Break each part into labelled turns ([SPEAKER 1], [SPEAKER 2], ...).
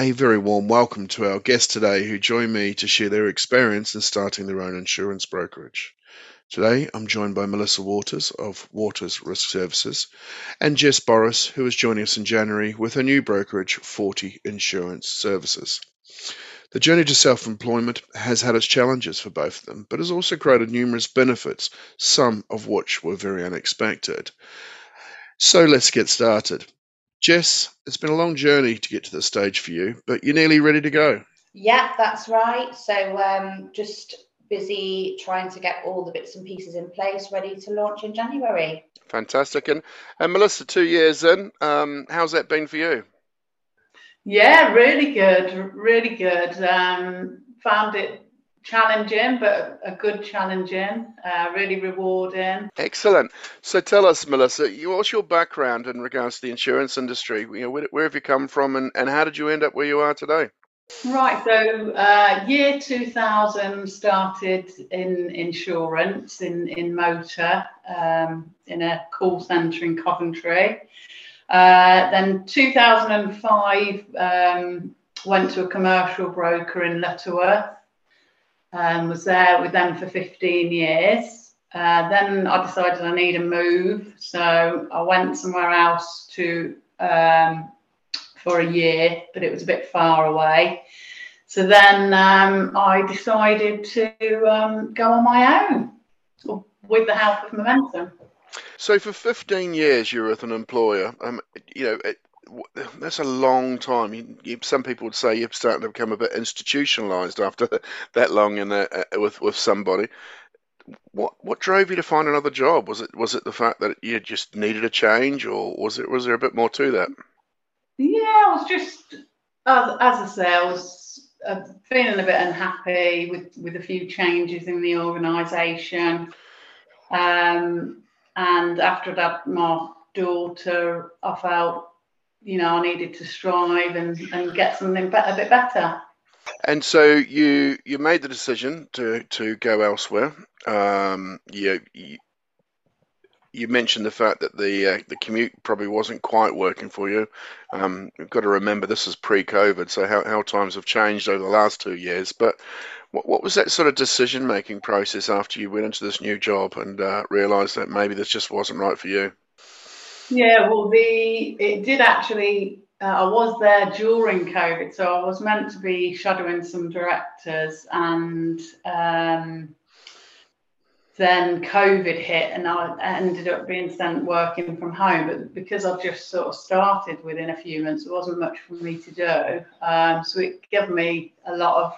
[SPEAKER 1] A very warm welcome to our guests today who join me to share their experience in starting their own insurance brokerage. Today, I'm joined by Melissa Waters of Waters Risk Services and Jess Boris, who is joining us in January with her new brokerage, 40 Insurance Services. The journey to self employment has had its challenges for both of them, but has also created numerous benefits, some of which were very unexpected. So let's get started. Jess, it's been a long journey to get to this stage for you, but you're nearly ready to go.
[SPEAKER 2] Yeah, that's right. So um, just busy trying to get all the bits and pieces in place, ready to launch in January.
[SPEAKER 1] Fantastic. And, and Melissa, two years in, um, how's that been for you?
[SPEAKER 3] Yeah, really good, really good. Um, found it challenging, but a good challenging, uh, really rewarding.
[SPEAKER 1] Excellent. So tell us, Melissa, what's your background in regards to the insurance industry? You know, where, where have you come from, and, and how did you end up where you are today?
[SPEAKER 3] Right, so uh, year 2000 started in insurance, in, in motor, um, in a call centre in Coventry. Uh, then 2005 um, went to a commercial broker in Lutterworth and was there with them for 15 years. Uh, then I decided I need a move, so I went somewhere else to um, for a year, but it was a bit far away. So then um, I decided to um, go on my own with the help of Momentum.
[SPEAKER 1] So for 15 years, you're with an employer. Um, you know, that's a long time. You, you, some people would say you're starting to become a bit institutionalized after that long in a, uh, with with somebody. What what drove you to find another job? Was it was it the fact that you just needed a change, or was it was there a bit more to that?
[SPEAKER 3] Yeah, I was just as, as I say, I was uh, feeling a bit unhappy with with a few changes in the organisation. Um, and after that, my daughter, I felt, you know, I needed to strive and, and get something a bit better.
[SPEAKER 1] And so you you made the decision to to go elsewhere. Um, you, you you mentioned the fact that the uh, the commute probably wasn't quite working for you. Um, you've got to remember this is pre-COVID, so how, how times have changed over the last two years. But what, what was that sort of decision making process after you went into this new job and uh, realised that maybe this just wasn't right for you?
[SPEAKER 3] Yeah, well, the it did actually. Uh, I was there during COVID, so I was meant to be shadowing some directors, and um, then COVID hit, and I ended up being sent working from home. But because I just sort of started within a few months, it wasn't much for me to do. Um, so it gave me a lot of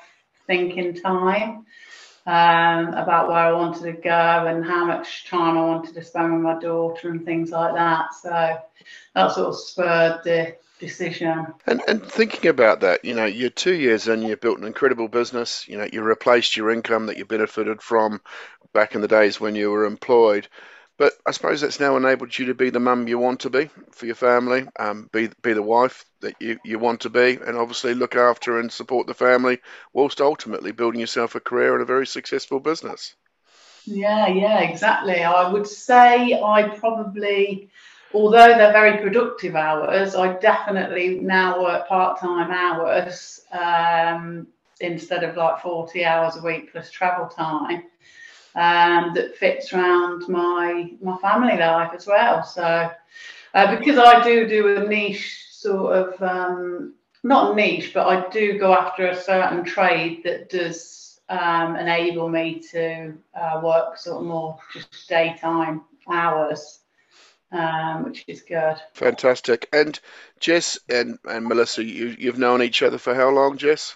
[SPEAKER 3] thinking time um, about where I wanted to go and how much time I wanted to spend with my daughter and things like that. So that sort of spurred the decision.
[SPEAKER 1] And, and thinking about that, you know, you're two years in, you've built an incredible business. You know, you replaced your income that you benefited from back in the days when you were employed. But I suppose that's now enabled you to be the mum you want to be for your family, um, be be the wife that you, you want to be, and obviously look after and support the family, whilst ultimately building yourself a career and a very successful business.
[SPEAKER 3] Yeah, yeah, exactly. I would say I probably, although they're very productive hours, I definitely now work part time hours um, instead of like 40 hours a week plus travel time um, that fits around my my family life as well. So uh, because I do do a niche sort of um, not niche, but I do go after a certain trade that does um, enable me to uh, work sort of more just daytime hours. Um, which is good.
[SPEAKER 1] Fantastic. And Jess and, and Melissa, you, you've known each other for how long, Jess?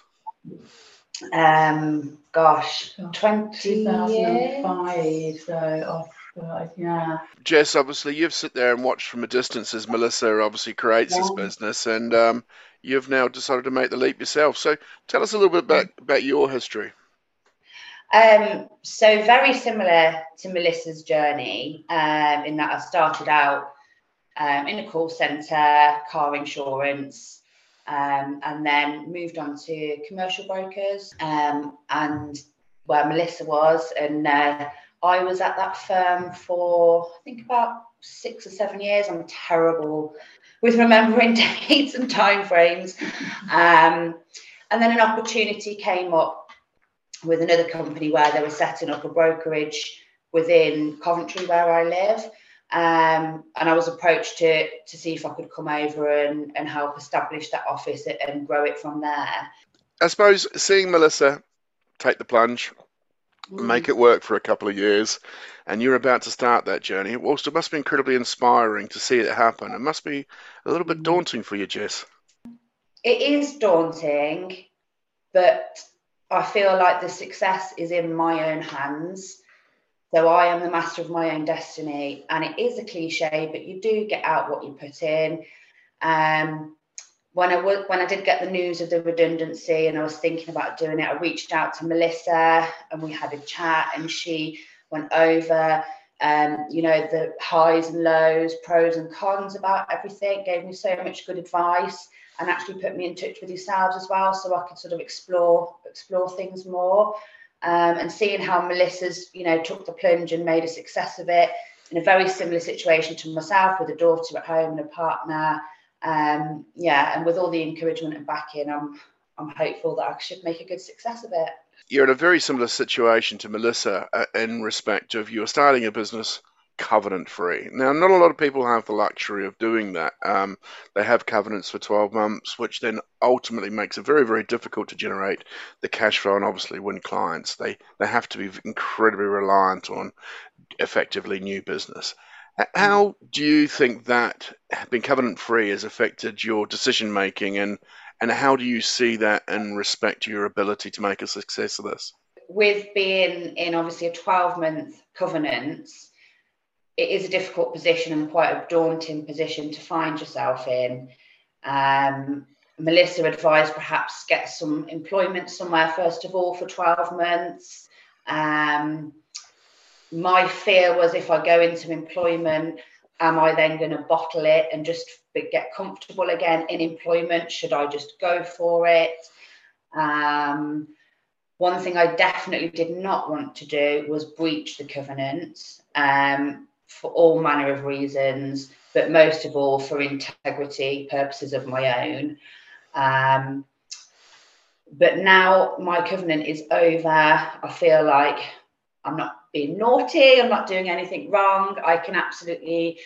[SPEAKER 2] Um, gosh, 20
[SPEAKER 3] 2005. So, oh, God, yeah.
[SPEAKER 1] Jess, obviously, you've sit there and watched from a distance as Melissa obviously creates yeah. this business, and um, you've now decided to make the leap yourself. So, tell us a little bit about, about your history.
[SPEAKER 2] Um, so very similar to Melissa's journey, um, in that I started out um, in a call centre, car insurance, um, and then moved on to commercial brokers um, and where Melissa was. And uh, I was at that firm for, I think, about six or seven years. I'm terrible with remembering dates and timeframes. Um, and then an opportunity came up with another company where they were setting up a brokerage within Coventry, where I live. Um, and I was approached to to see if I could come over and, and help establish that office and grow it from there.
[SPEAKER 1] I suppose seeing Melissa take the plunge, mm. make it work for a couple of years, and you're about to start that journey, whilst it must be incredibly inspiring to see it happen, it must be a little bit mm. daunting for you, Jess.
[SPEAKER 2] It is daunting, but I feel like the success is in my own hands. So I am the master of my own destiny. And it is a cliche, but you do get out what you put in. Um, when I when I did get the news of the redundancy and I was thinking about doing it, I reached out to Melissa and we had a chat and she went over um, you know, the highs and lows, pros and cons about everything, gave me so much good advice and actually put me in touch with yourselves as well so I could sort of explore explore things more. Um, and seeing how Melissa's, you know, took the plunge and made a success of it in a very similar situation to myself with a daughter at home and a partner. Um, yeah, and with all the encouragement and backing, I'm I'm hopeful that I should make a good success of it.
[SPEAKER 1] You're in a very similar situation to Melissa uh, in respect of you're starting a business covenant free. Now, not a lot of people have the luxury of doing that. Um, they have covenants for 12 months, which then ultimately makes it very, very difficult to generate the cash flow and obviously win clients. They they have to be incredibly reliant on effectively new business. How do you think that being covenant free has affected your decision making and and how do you see that in respect your ability to make a success of this?
[SPEAKER 2] With being in obviously a 12 month covenant, it is a difficult position and quite a daunting position to find yourself in. Um, Melissa advised perhaps get some employment somewhere first of all for 12 months. Um, my fear was if I go into employment, am I then going to bottle it and just get comfortable again in employment? Should I just go for it? Um, one thing I definitely did not want to do was breach the covenant. Um, for all manner of reasons, but most of all for integrity purposes of my own. Um, but now my covenant is over. I feel like I'm not being naughty, I'm not doing anything wrong. I can absolutely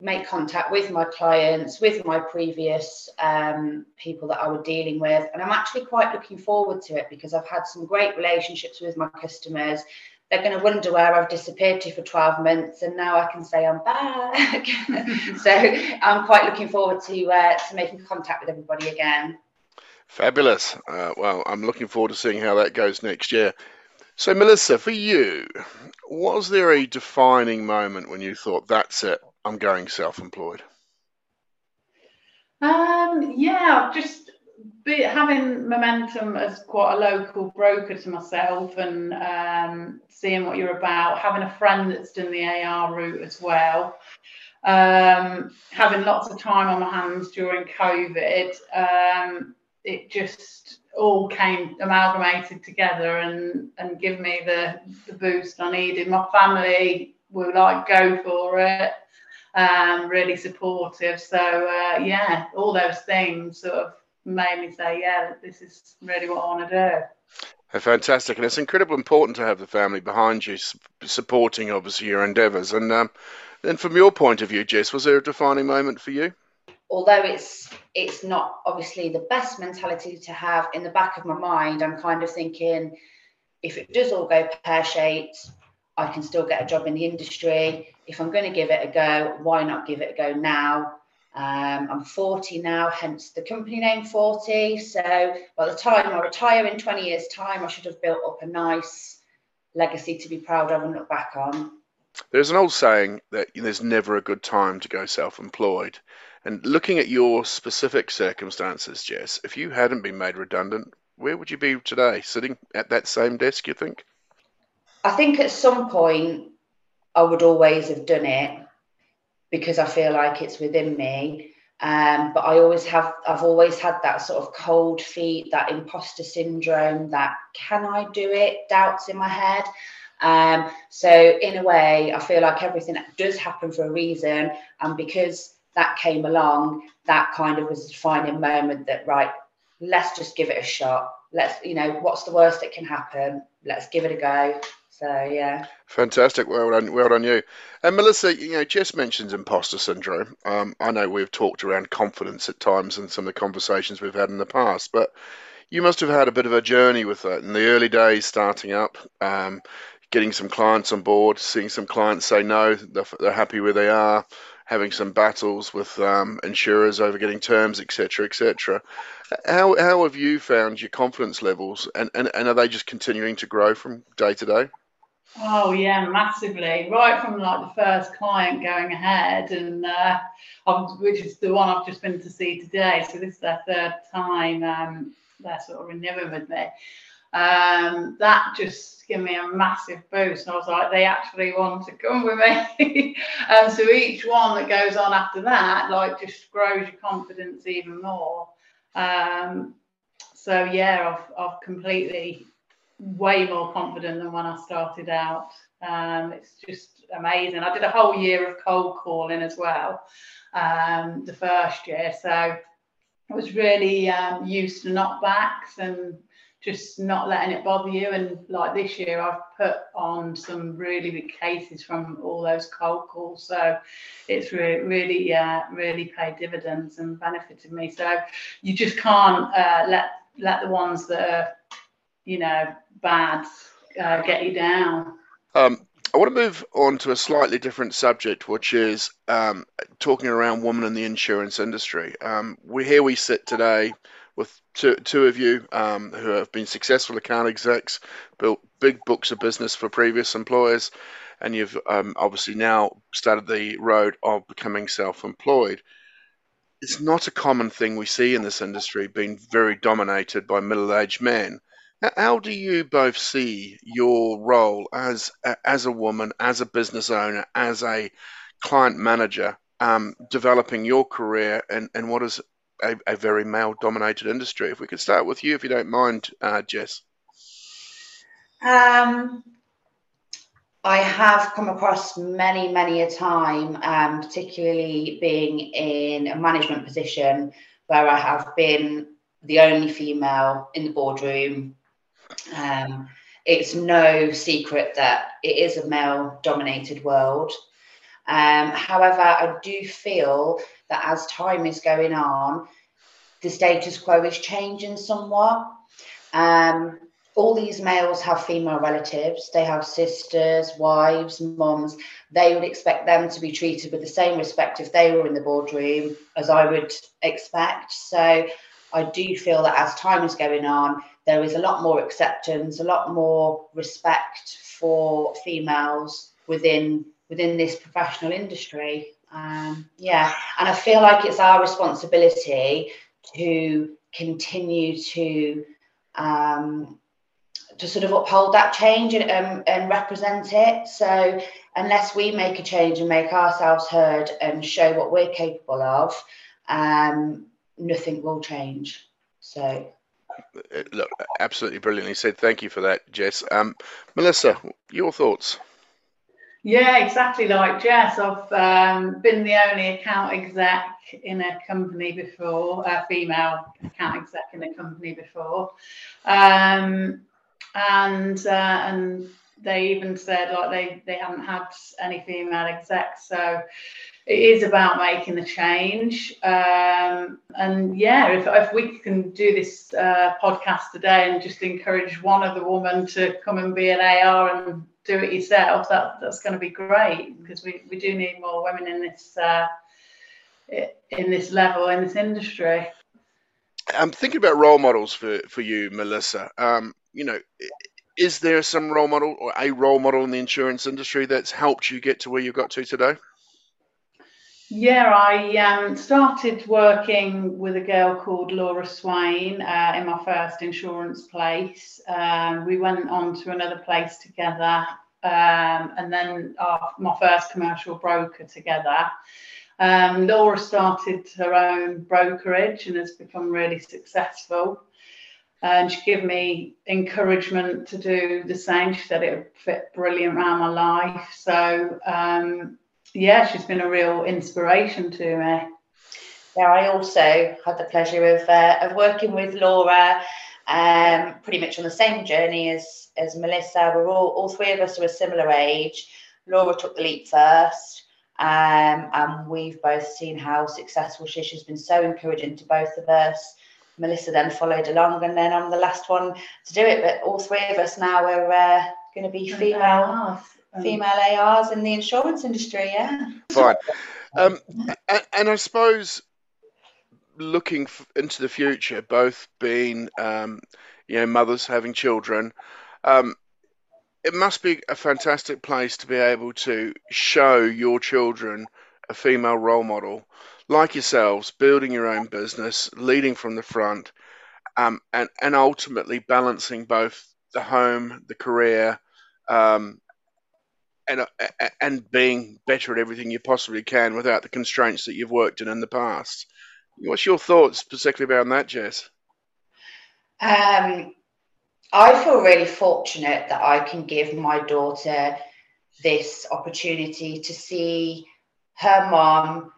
[SPEAKER 2] make contact with my clients, with my previous um, people that I was dealing with. And I'm actually quite looking forward to it because I've had some great relationships with my customers they're going to wonder where I've disappeared to for 12 months, and now I can say I'm back. so I'm quite looking forward to uh, to making contact with everybody again.
[SPEAKER 1] Fabulous. Uh, well, I'm looking forward to seeing how that goes next year. So, Melissa, for you, was there a defining moment when you thought, "That's it, I'm going self-employed"?
[SPEAKER 3] Um, yeah, just be, having momentum as quite a local broker to myself and um, seeing what you're about, having a friend that's done the AR route as well, um, having lots of time on my hands during COVID, um, it just all came amalgamated together and and give me the, the boost I needed. My family were like, go for it. Um, really supportive. So uh, yeah, all those things sort of made me say, yeah, this is really what I want to do.
[SPEAKER 1] Fantastic, and it's incredibly important to have the family behind you, supporting obviously your endeavours. And um, then, from your point of view, Jess, was there a defining moment for you?
[SPEAKER 2] Although it's it's not obviously the best mentality to have in the back of my mind, I'm kind of thinking, if it does all go pear shaped, I can still get a job in the industry. If I'm going to give it a go, why not give it a go now? Um, I'm 40 now, hence the company name 40. So by the time I retire in 20 years' time, I should have built up a nice legacy to be proud of and look back on.
[SPEAKER 1] There's an old saying that there's never a good time to go self employed. And looking at your specific circumstances, Jess, if you hadn't been made redundant, where would you be today? Sitting at that same desk, you think?
[SPEAKER 2] I think at some point I would always have done it because I feel like it's within me. Um, but I always have, I've always had that sort of cold feet, that imposter syndrome, that can I do it, doubts in my head. Um, so in a way, I feel like everything does happen for a reason, and because that came along, that kind of was a defining moment that, right, let's just give it a shot. Let's, you know, what's the worst that can happen? Let's give it a go. So yeah.
[SPEAKER 1] Fantastic. Well done. Well done you. And Melissa, you know, Jess mentions imposter syndrome. Um, I know we've talked around confidence at times in some of the conversations we've had in the past, but you must have had a bit of a journey with that in the early days, starting up, um, getting some clients on board, seeing some clients say no, they're, they're happy where they are, having some battles with um, insurers over getting terms, etc., etc. How how have you found your confidence levels, and, and, and are they just continuing to grow from day to day?
[SPEAKER 3] Oh yeah, massively. Right from like the first client going ahead, and uh, which is the one I've just been to see today. So this is their third time. Um, they're sort of renewing with me um, that just gave me a massive boost. And I was like, they actually want to come with me. and so each one that goes on after that, like, just grows your confidence even more. Um, so yeah, I've, I've completely way more confident than when I started out. Um, it's just amazing. I did a whole year of cold calling as well, um, the first year. So I was really um, used to knockbacks and just not letting it bother you. And like this year, I've put on some really big cases from all those cold calls. So it's really, really, uh, really paid dividends and benefited me. So you just can't uh, let let the ones that are, you know, bad uh, get you down.
[SPEAKER 1] Um, I want to move on to a slightly different subject, which is um, talking around women in the insurance industry. Um, we here we sit today with two, two of you um, who have been successful account execs, built big books of business for previous employers, and you've um, obviously now started the road of becoming self employed. It's not a common thing we see in this industry being very dominated by middle aged men. How do you both see your role as as a woman, as a business owner, as a client manager, um, developing your career, and, and what is a, a very male dominated industry. If we could start with you, if you don't mind, uh, Jess.
[SPEAKER 2] Um, I have come across many, many a time, um, particularly being in a management position where I have been the only female in the boardroom. Um, it's no secret that it is a male dominated world. Um, however, I do feel that as time is going on, the status quo is changing somewhat. Um, all these males have female relatives, they have sisters, wives, mums. They would expect them to be treated with the same respect if they were in the boardroom as I would expect. So I do feel that as time is going on, there is a lot more acceptance, a lot more respect for females within within this professional industry. Um, yeah, and I feel like it's our responsibility to continue to um, to sort of uphold that change and, um, and represent it. So unless we make a change and make ourselves heard and show what we're capable of, um, nothing will change. So.
[SPEAKER 1] Look, absolutely brilliantly said. Thank you for that, Jess. Um, Melissa, your thoughts?
[SPEAKER 3] Yeah, exactly like Jess. I've um, been the only account exec in a company before, a female account exec in a company before, um, and uh, and they even said like they they haven't had any female execs, so it is about making the change. Um, and yeah, if, if we can do this uh, podcast today and just encourage one of the women to come and be an AR and do it yourself, that that's going to be great because we, we do need more women in this uh, in this level in this industry.
[SPEAKER 1] I'm thinking about role models for for you, Melissa. Um, you know, is there some role model or a role model in the insurance industry that's helped you get to where you got to today?
[SPEAKER 3] Yeah, I um, started working with a girl called Laura Swain uh, in my first insurance place. Um, we went on to another place together, um, and then our, my first commercial broker together. Um, Laura started her own brokerage and has become really successful. And she gave me encouragement to do the same. She said it would fit brilliant around my life. So um, yeah, she's been a real inspiration to me.
[SPEAKER 2] Yeah, I also had the pleasure of, uh, of working with Laura, um, pretty much on the same journey as as Melissa. We're all all three of us are a similar age. Laura took the leap first, um, and we've both seen how successful she is. She's been so encouraging to both of us. Melissa then followed along, and then I'm the last one to do it. But all three of us now are uh, going to be female female ARs in the insurance industry. Yeah.
[SPEAKER 1] Fine. Um, and, and, I suppose looking f- into the future, both being um, you know mothers having children, um, it must be a fantastic place to be able to show your children a female role model like yourselves, building your own business, leading from the front, um, and and ultimately balancing both the home, the career, um, and uh, and being better at everything you possibly can without the constraints that you've worked in in the past. What's your thoughts, particularly about that, Jess?
[SPEAKER 2] Um, I feel really fortunate that I can give my daughter this opportunity to see her mom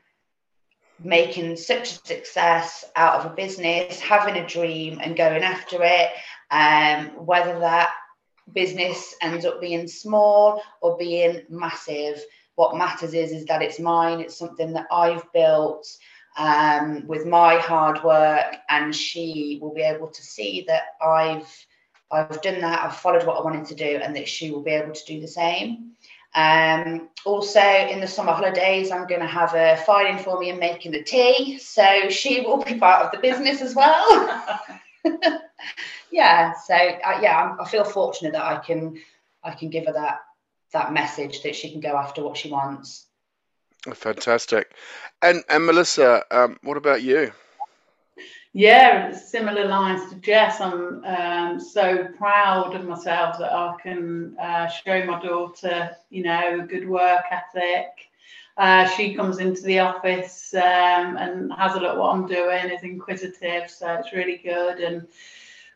[SPEAKER 2] making such a success out of a business, having a dream and going after it. Um, whether that business ends up being small or being massive, what matters is is that it's mine. It's something that I've built um, with my hard work, and she will be able to see that I've I've done that. I've followed what I wanted to do, and that she will be able to do the same. Um, also, in the summer holidays, I'm going to have her filing for me and making the tea, so she will be part of the business as well. yeah, so uh, yeah, I feel fortunate that I can I can give her that that message that she can go after what she wants.
[SPEAKER 1] Fantastic. And and Melissa, um, what about you?
[SPEAKER 3] Yeah, similar lines to Jess. I'm um, so proud of myself that I can uh, show my daughter, you know, a good work ethic. Uh, she comes into the office um, and has a look what I'm doing, is inquisitive, so it's really good. And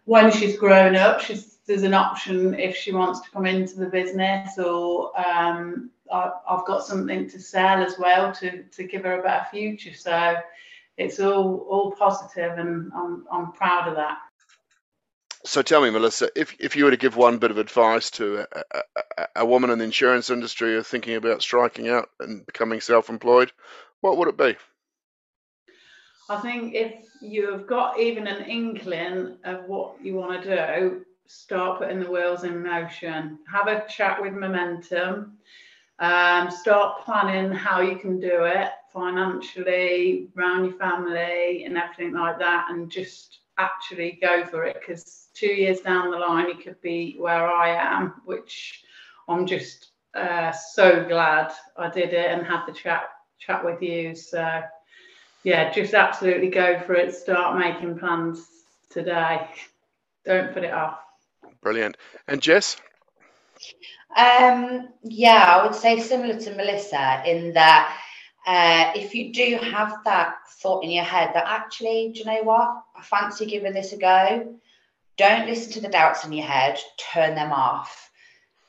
[SPEAKER 3] when she's grown up, she's, there's an option if she wants to come into the business or um, I, have got something to sell as well to, to give her a better future. So it's all all positive, and I'm I'm proud of that.
[SPEAKER 1] So tell me, Melissa, if, if you were to give one bit of advice to a, a, a woman in the insurance industry who thinking about striking out and becoming self-employed, what would it be?
[SPEAKER 3] I think if you've got even an inkling of what you want to do, start putting the wheels in motion. Have a chat with Momentum. Um, start planning how you can do it financially, around your family, and everything like that, and just actually go for it. Because two years down the line, you could be where I am, which I'm just uh, so glad I did it and had the chat chat with you. So yeah, just absolutely go for it. Start making plans today. Don't put it off.
[SPEAKER 1] Brilliant. And Jess?
[SPEAKER 2] Um, yeah, I would say similar to Melissa in that uh, if you do have that thought in your head that actually, do you know what? I fancy giving this a go. Don't listen to the doubts in your head, turn them off.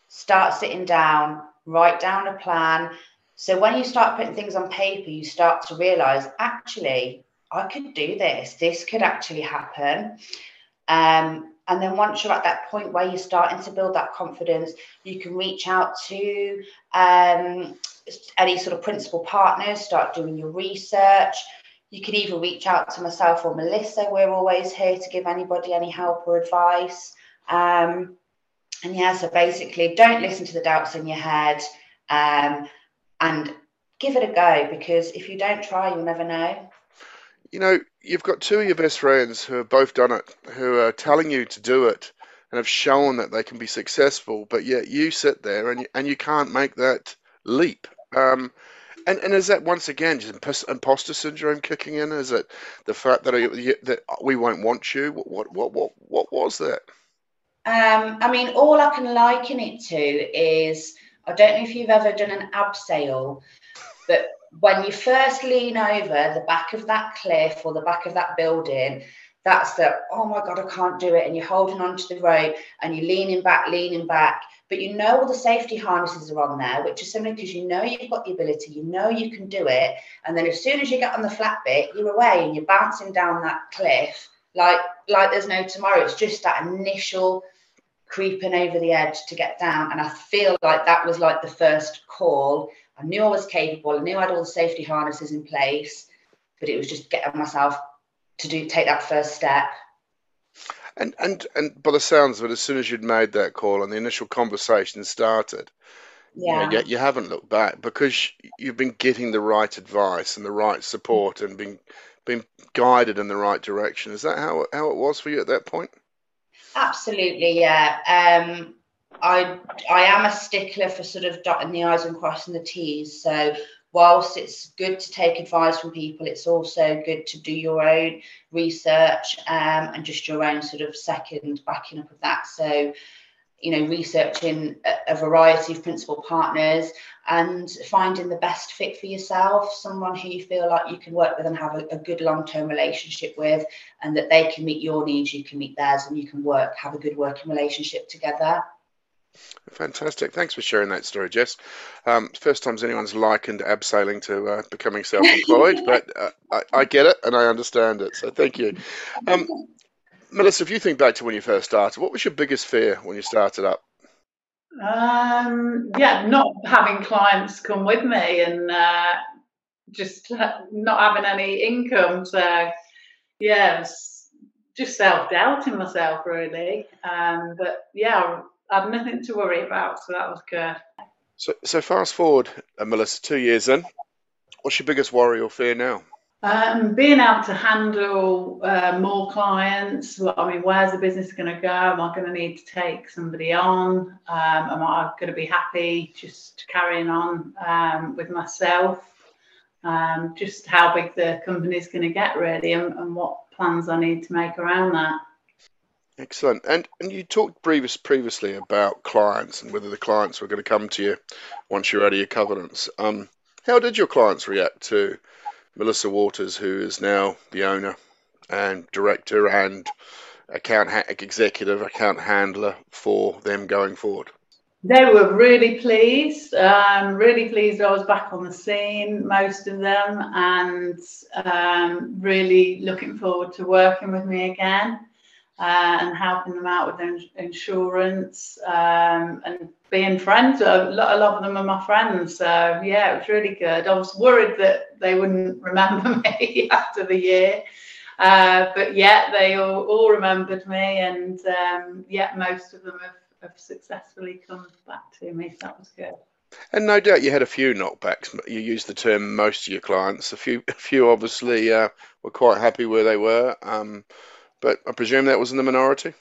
[SPEAKER 2] Start sitting down, write down a plan. So when you start putting things on paper, you start to realize actually, I could do this. This could actually happen. Um, and then once you're at that point where you're starting to build that confidence, you can reach out to um, any sort of principal partners, start doing your research. You can either reach out to myself or Melissa. We're always here to give anybody any help or advice. Um, and yeah, so basically, don't listen to the doubts in your head um, and give it a go because if you don't try, you'll never know.
[SPEAKER 1] You know, you've got two of your best friends who have both done it, who are telling you to do it and have shown that they can be successful, but yet you sit there and you, and you can't make that leap. Um, and, and is that once again just imposter syndrome kicking in? Is it the fact that that we won't want you? What what what what was that?
[SPEAKER 2] Um, I mean, all I can liken it to is I don't know if you've ever done an abseil, but when you first lean over the back of that cliff or the back of that building, that's the oh my god i can't do it and you're holding on to the rope and you're leaning back leaning back. But you know all the safety harnesses are on there which is similar because you know you've got the ability you know you can do it. And then as soon as you get on the flat bit you're away and you're bouncing down that cliff like like there's no tomorrow. It's just that initial creeping over the edge to get down and i feel like that was like the first call i knew i was capable i knew i had all the safety harnesses in place but it was just getting myself to do take that first step.
[SPEAKER 1] And and and by the sounds of it, as soon as you'd made that call and the initial conversation started,
[SPEAKER 2] yeah,
[SPEAKER 1] you, know, you haven't looked back because you've been getting the right advice and the right support and been being guided in the right direction. Is that how how it was for you at that point?
[SPEAKER 2] Absolutely, yeah. Um, I I am a stickler for sort of dotting the i's and crossing the t's. So whilst it's good to take advice from people, it's also good to do your own research um, and just your own sort of second backing up of that. So, you know, researching a, a variety of principal partners and finding the best fit for yourself, someone who you feel like you can work with and have a, a good long term relationship with, and that they can meet your needs, you can meet theirs, and you can work, have a good working relationship together.
[SPEAKER 1] Fantastic. Thanks for sharing that story, Jess. Um, first time anyone's likened abseiling to uh, becoming self-employed, but uh, I, I, get it and I understand it. So thank you. Um, Melissa, if you think back to when you first started, what was your biggest fear when you started up?
[SPEAKER 3] Um, yeah, not having clients come with me and uh, just not having any income. So, yeah, just self doubting myself really. Um, but yeah, I had nothing to worry about, so that was good.
[SPEAKER 1] So, so fast forward, uh, Melissa, two years in. What's your biggest worry or fear now?
[SPEAKER 3] Um, being able to handle uh, more clients. I mean, where's the business going to go? Am I going to need to take somebody on? Um, am I going to be happy just carrying on um, with myself? Um, just how big the company is going to get, really, and, and what plans I need to make around that.
[SPEAKER 1] Excellent. And and you talked previous previously about clients and whether the clients were going to come to you once you're out of your covenants. Um, how did your clients react to Melissa Waters, who is now the owner and director and account ha- executive account handler for them going forward?
[SPEAKER 3] They were really pleased, um, really pleased I was back on the scene, most of them, and um, really looking forward to working with me again uh, and helping them out with their insurance um, and being friends. A lot, a lot of them are my friends. So, yeah, it was really good. I was worried that they wouldn't remember me after the year. Uh, but yeah, they all, all remembered me, and um, yeah, most of them have, have successfully come back to me. So that was good.
[SPEAKER 1] And no doubt you had a few knockbacks. You used the term most of your clients. A few, a few obviously uh, were quite happy where they were. Um, but I presume that was in the minority.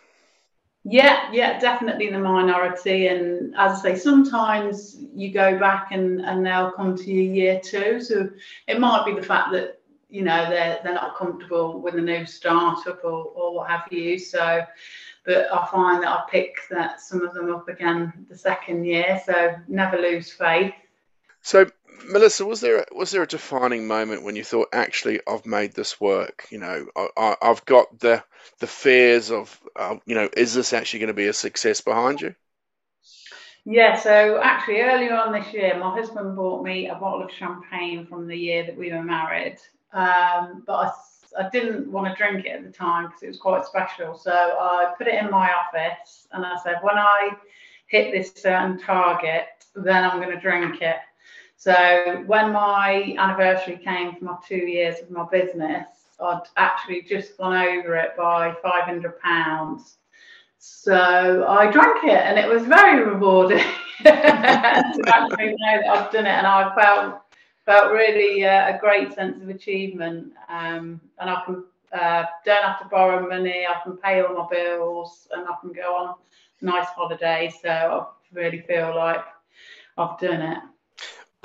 [SPEAKER 3] Yeah, yeah, definitely the minority. And as I say, sometimes you go back and, and they'll come to you year two. So it might be the fact that, you know, they're, they're not comfortable with a new startup or, or what have you. So, but I find that I pick that some of them up again the second year. So never lose faith.
[SPEAKER 1] So Melissa, was there was there a defining moment when you thought, actually, I've made this work? You know, I, have got the the fears of, uh, you know, is this actually going to be a success behind you?
[SPEAKER 3] Yeah. So actually, earlier on this year, my husband bought me a bottle of champagne from the year that we were married, um, but I. I didn't want to drink it at the time because it was quite special. So I put it in my office and I said, when I hit this certain target, then I'm going to drink it. So when my anniversary came for my two years of my business, I'd actually just gone over it by five hundred pounds. So I drank it, and it was very rewarding to actually know that I've done it, and I felt felt really uh, a great sense of achievement. Um, and I can uh, don't have to borrow money. I can pay all my bills, and I can go on nice holidays. So I really feel like I've done it.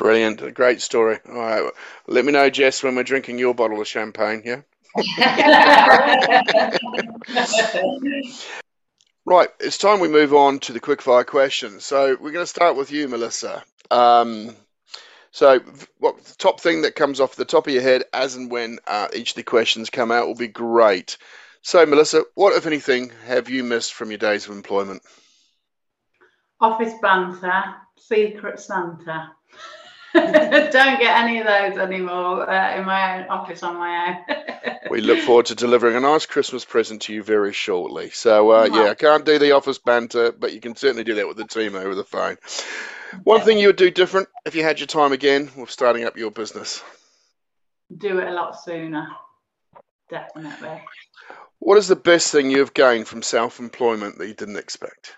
[SPEAKER 1] Brilliant. A great story. All right. Let me know, Jess, when we're drinking your bottle of champagne, yeah? right. It's time we move on to the quickfire questions. So we're going to start with you, Melissa. Um, so, what the top thing that comes off the top of your head, as and when uh, each of the questions come out, will be great. So, Melissa, what, if anything, have you missed from your days of employment?
[SPEAKER 3] Office banter, secret Santa. Don't get any of those anymore uh, in my own office on my own.
[SPEAKER 1] we look forward to delivering a nice Christmas present to you very shortly. So, uh, yeah, I can't do the office banter, but you can certainly do that with the team over the phone. One thing you would do different if you had your time again with starting up your business?
[SPEAKER 3] Do it a lot sooner, definitely.
[SPEAKER 1] What is the best thing you have gained from self employment that you didn't expect?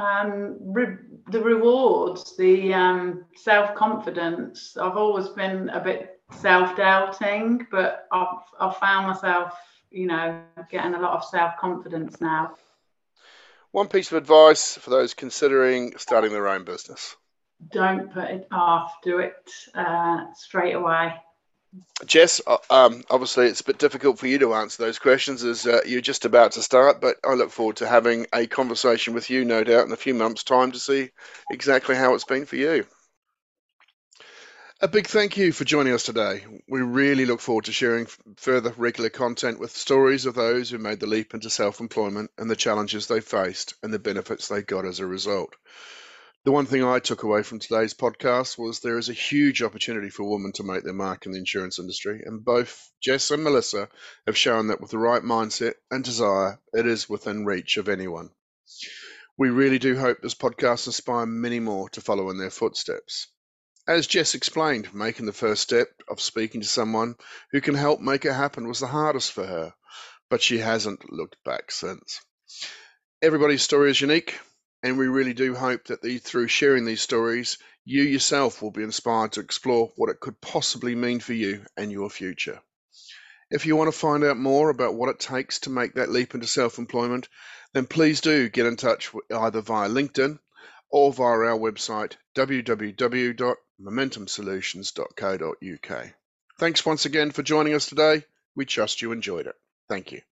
[SPEAKER 3] Um, re- the rewards, the um, self confidence. I've always been a bit self doubting, but I've, I've found myself, you know, getting a lot of self confidence now.
[SPEAKER 1] One piece of advice for those considering starting their own business
[SPEAKER 3] don't put it off, do it uh, straight away.
[SPEAKER 1] Jess, uh, um, obviously it's a bit difficult for you to answer those questions as uh, you're just about to start, but I look forward to having a conversation with you, no doubt, in a few months' time to see exactly how it's been for you. A big thank you for joining us today. We really look forward to sharing further regular content with stories of those who made the leap into self employment and the challenges they faced and the benefits they got as a result. The one thing I took away from today's podcast was there is a huge opportunity for women to make their mark in the insurance industry, and both Jess and Melissa have shown that with the right mindset and desire, it is within reach of anyone. We really do hope this podcast inspires many more to follow in their footsteps. As Jess explained, making the first step of speaking to someone who can help make it happen was the hardest for her, but she hasn't looked back since. Everybody's story is unique, and we really do hope that the, through sharing these stories, you yourself will be inspired to explore what it could possibly mean for you and your future. If you want to find out more about what it takes to make that leap into self employment, then please do get in touch either via LinkedIn or via our website www.momentumsolutions.co.uk. Thanks once again for joining us today. We trust you enjoyed it. Thank you.